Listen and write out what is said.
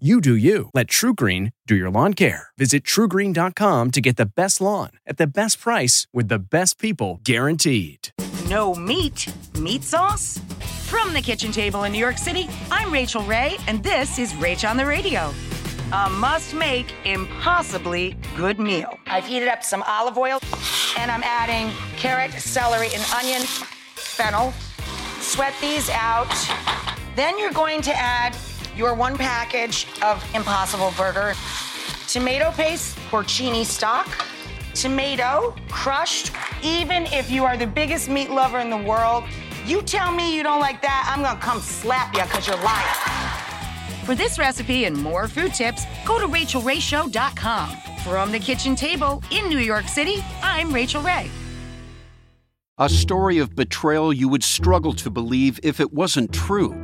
You do you. Let TruGreen do your lawn care. Visit trugreen.com to get the best lawn at the best price with the best people guaranteed. No meat, meat sauce? From the kitchen table in New York City, I'm Rachael Ray, and this is Rach on the Radio. A must make, impossibly good meal. I've heated up some olive oil, and I'm adding carrot, celery, and onion, fennel. Sweat these out. Then you're going to add your one package of Impossible Burger, tomato paste, porcini stock, tomato, crushed. Even if you are the biggest meat lover in the world, you tell me you don't like that, I'm gonna come slap you because you're lying. For this recipe and more food tips, go to rachaelrayshow.com. From the kitchen table in New York City, I'm Rachael Ray. A story of betrayal you would struggle to believe if it wasn't true.